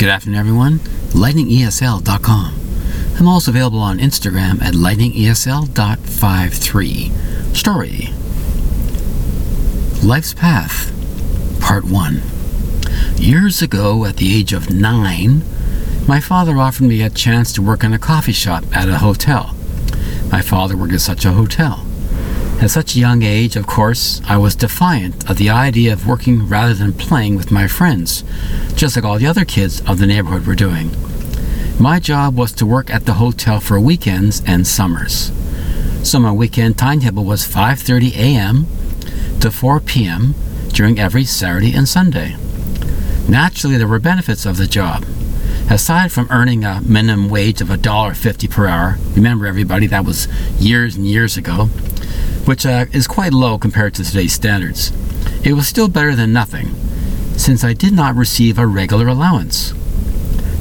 Good afternoon, everyone. LightningESL.com. I'm also available on Instagram at lightningesl.53. Story Life's Path, Part 1. Years ago, at the age of nine, my father offered me a chance to work in a coffee shop at a hotel. My father worked at such a hotel. At such a young age, of course, I was defiant of the idea of working rather than playing with my friends, just like all the other kids of the neighborhood were doing. My job was to work at the hotel for weekends and summers. So my weekend timetable was 5:30 a.m. to 4 p.m. during every Saturday and Sunday. Naturally, there were benefits of the job. Aside from earning a minimum wage of $1.50 per hour, remember everybody, that was years and years ago, which uh, is quite low compared to today's standards. It was still better than nothing, since I did not receive a regular allowance.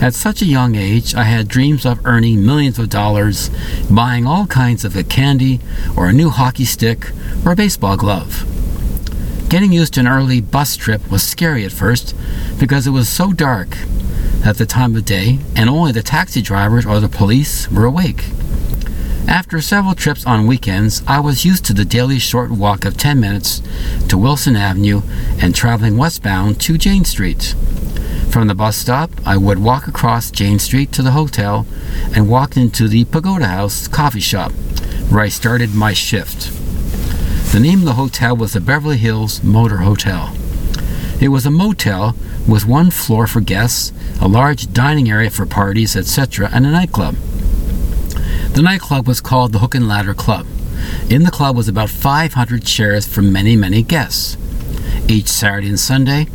At such a young age, I had dreams of earning millions of dollars, buying all kinds of candy, or a new hockey stick, or a baseball glove. Getting used to an early bus trip was scary at first because it was so dark at the time of day and only the taxi drivers or the police were awake. After several trips on weekends, I was used to the daily short walk of 10 minutes to Wilson Avenue and traveling westbound to Jane Street. From the bus stop, I would walk across Jane Street to the hotel and walk into the Pagoda House coffee shop, where I started my shift. The name of the hotel was the Beverly Hills Motor Hotel. It was a motel with one floor for guests, a large dining area for parties, etc., and a nightclub. The nightclub was called the Hook and Ladder Club. In the club was about 500 chairs for many, many guests. Each Saturday and Sunday,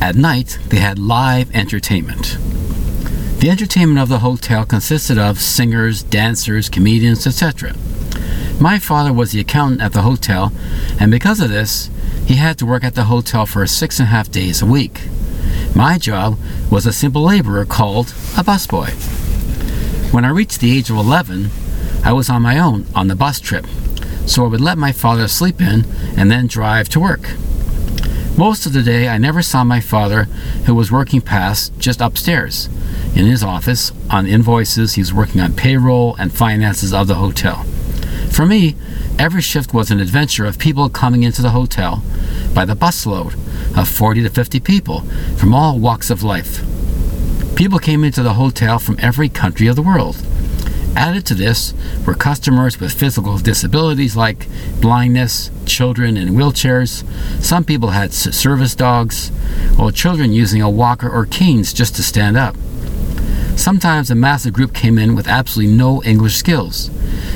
at night, they had live entertainment. The entertainment of the hotel consisted of singers, dancers, comedians, etc. My father was the accountant at the hotel, and because of this, he had to work at the hotel for six and a half days a week. My job was a simple laborer called a busboy. When I reached the age of 11, I was on my own on the bus trip, so I would let my father sleep in and then drive to work. Most of the day, I never saw my father, who was working past just upstairs. In his office, on invoices, he was working on payroll and finances of the hotel. For me, every shift was an adventure of people coming into the hotel by the busload of 40 to 50 people from all walks of life. People came into the hotel from every country of the world. Added to this were customers with physical disabilities like blindness, children in wheelchairs. Some people had service dogs, or children using a walker or canes just to stand up. Sometimes a massive group came in with absolutely no English skills,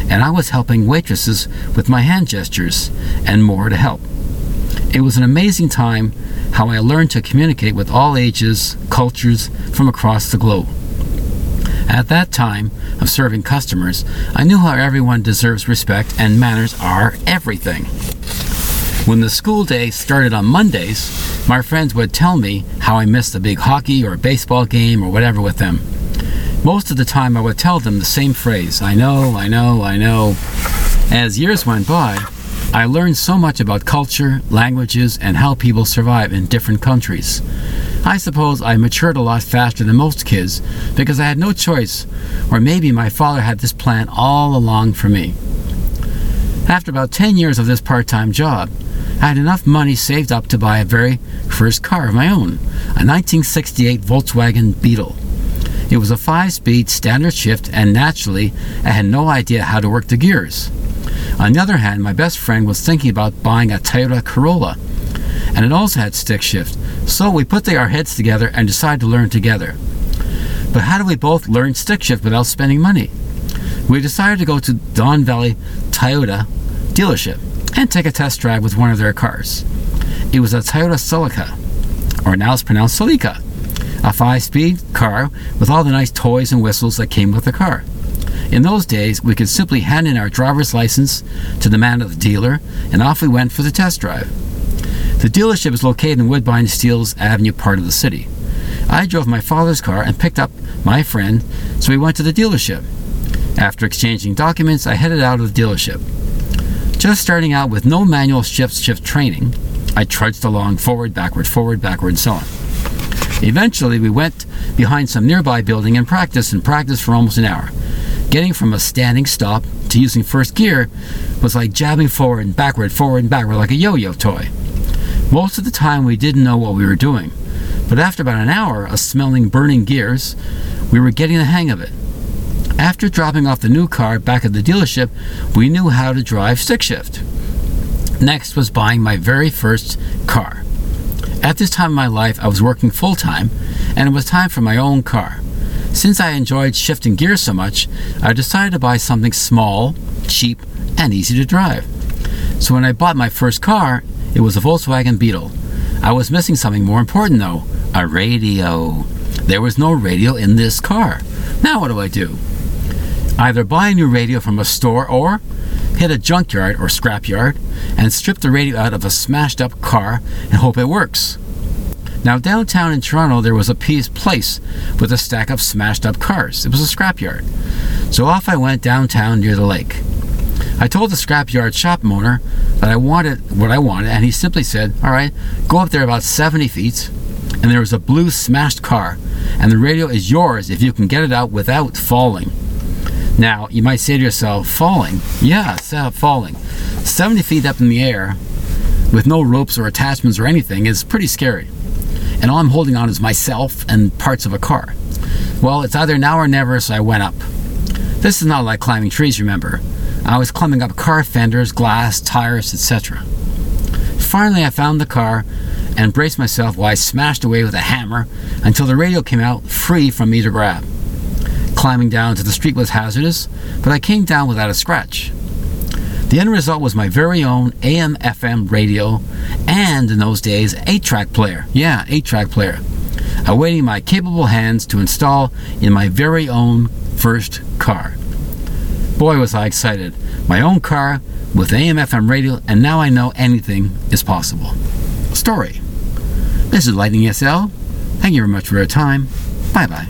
and I was helping waitresses with my hand gestures and more to help. It was an amazing time how I learned to communicate with all ages, cultures from across the globe. At that time of serving customers, I knew how everyone deserves respect and manners are everything. When the school day started on Mondays, my friends would tell me how I missed a big hockey or baseball game or whatever with them. Most of the time, I would tell them the same phrase I know, I know, I know. As years went by, I learned so much about culture, languages, and how people survive in different countries. I suppose I matured a lot faster than most kids because I had no choice, or maybe my father had this plan all along for me. After about 10 years of this part time job, I had enough money saved up to buy a very first car of my own, a 1968 Volkswagen Beetle. It was a five speed standard shift, and naturally, I had no idea how to work the gears. On the other hand, my best friend was thinking about buying a Toyota Corolla, and it also had stick shift. So we put our heads together and decided to learn together. But how do we both learn stick shift without spending money? We decided to go to Don Valley Toyota dealership and take a test drive with one of their cars. It was a Toyota Celica, or now it's pronounced Celica, a five speed car with all the nice toys and whistles that came with the car. In those days, we could simply hand in our driver's license to the man at the dealer, and off we went for the test drive. The dealership is located in Woodbine Steeles Avenue part of the city. I drove my father's car and picked up my friend, so we went to the dealership. After exchanging documents, I headed out of the dealership. Just starting out with no manual shift shift training, I trudged along forward, backward, forward, backward, and so on. Eventually, we went behind some nearby building and practiced and practiced for almost an hour. Getting from a standing stop to using first gear was like jabbing forward and backward, forward and backward like a yo yo toy. Most of the time, we didn't know what we were doing, but after about an hour of smelling burning gears, we were getting the hang of it. After dropping off the new car back at the dealership, we knew how to drive stick shift. Next was buying my very first car. At this time in my life, I was working full time, and it was time for my own car. Since I enjoyed shifting gears so much, I decided to buy something small, cheap, and easy to drive. So when I bought my first car, it was a Volkswagen Beetle. I was missing something more important though a radio. There was no radio in this car. Now what do I do? Either buy a new radio from a store or hit a junkyard or scrapyard and strip the radio out of a smashed up car and hope it works. Now, downtown in Toronto, there was a place with a stack of smashed up cars. It was a scrapyard. So off I went downtown near the lake. I told the scrapyard shop owner that I wanted what I wanted, and he simply said, All right, go up there about 70 feet, and there was a blue smashed car, and the radio is yours if you can get it out without falling. Now, you might say to yourself, falling? Yeah, so uh, falling. 70 feet up in the air with no ropes or attachments or anything is pretty scary. And all I'm holding on is myself and parts of a car. Well, it's either now or never, so I went up. This is not like climbing trees, remember. I was climbing up car fenders, glass, tires, etc. Finally, I found the car and braced myself while I smashed away with a hammer until the radio came out free from me to grab. Climbing down to the street was hazardous, but I came down without a scratch. The end result was my very own AM FM radio and, in those days, 8 track player. Yeah, 8 track player. Awaiting my capable hands to install in my very own first car. Boy, was I excited. My own car with AM FM radio, and now I know anything is possible. Story. This is Lightning ESL. Thank you very much for your time. Bye bye.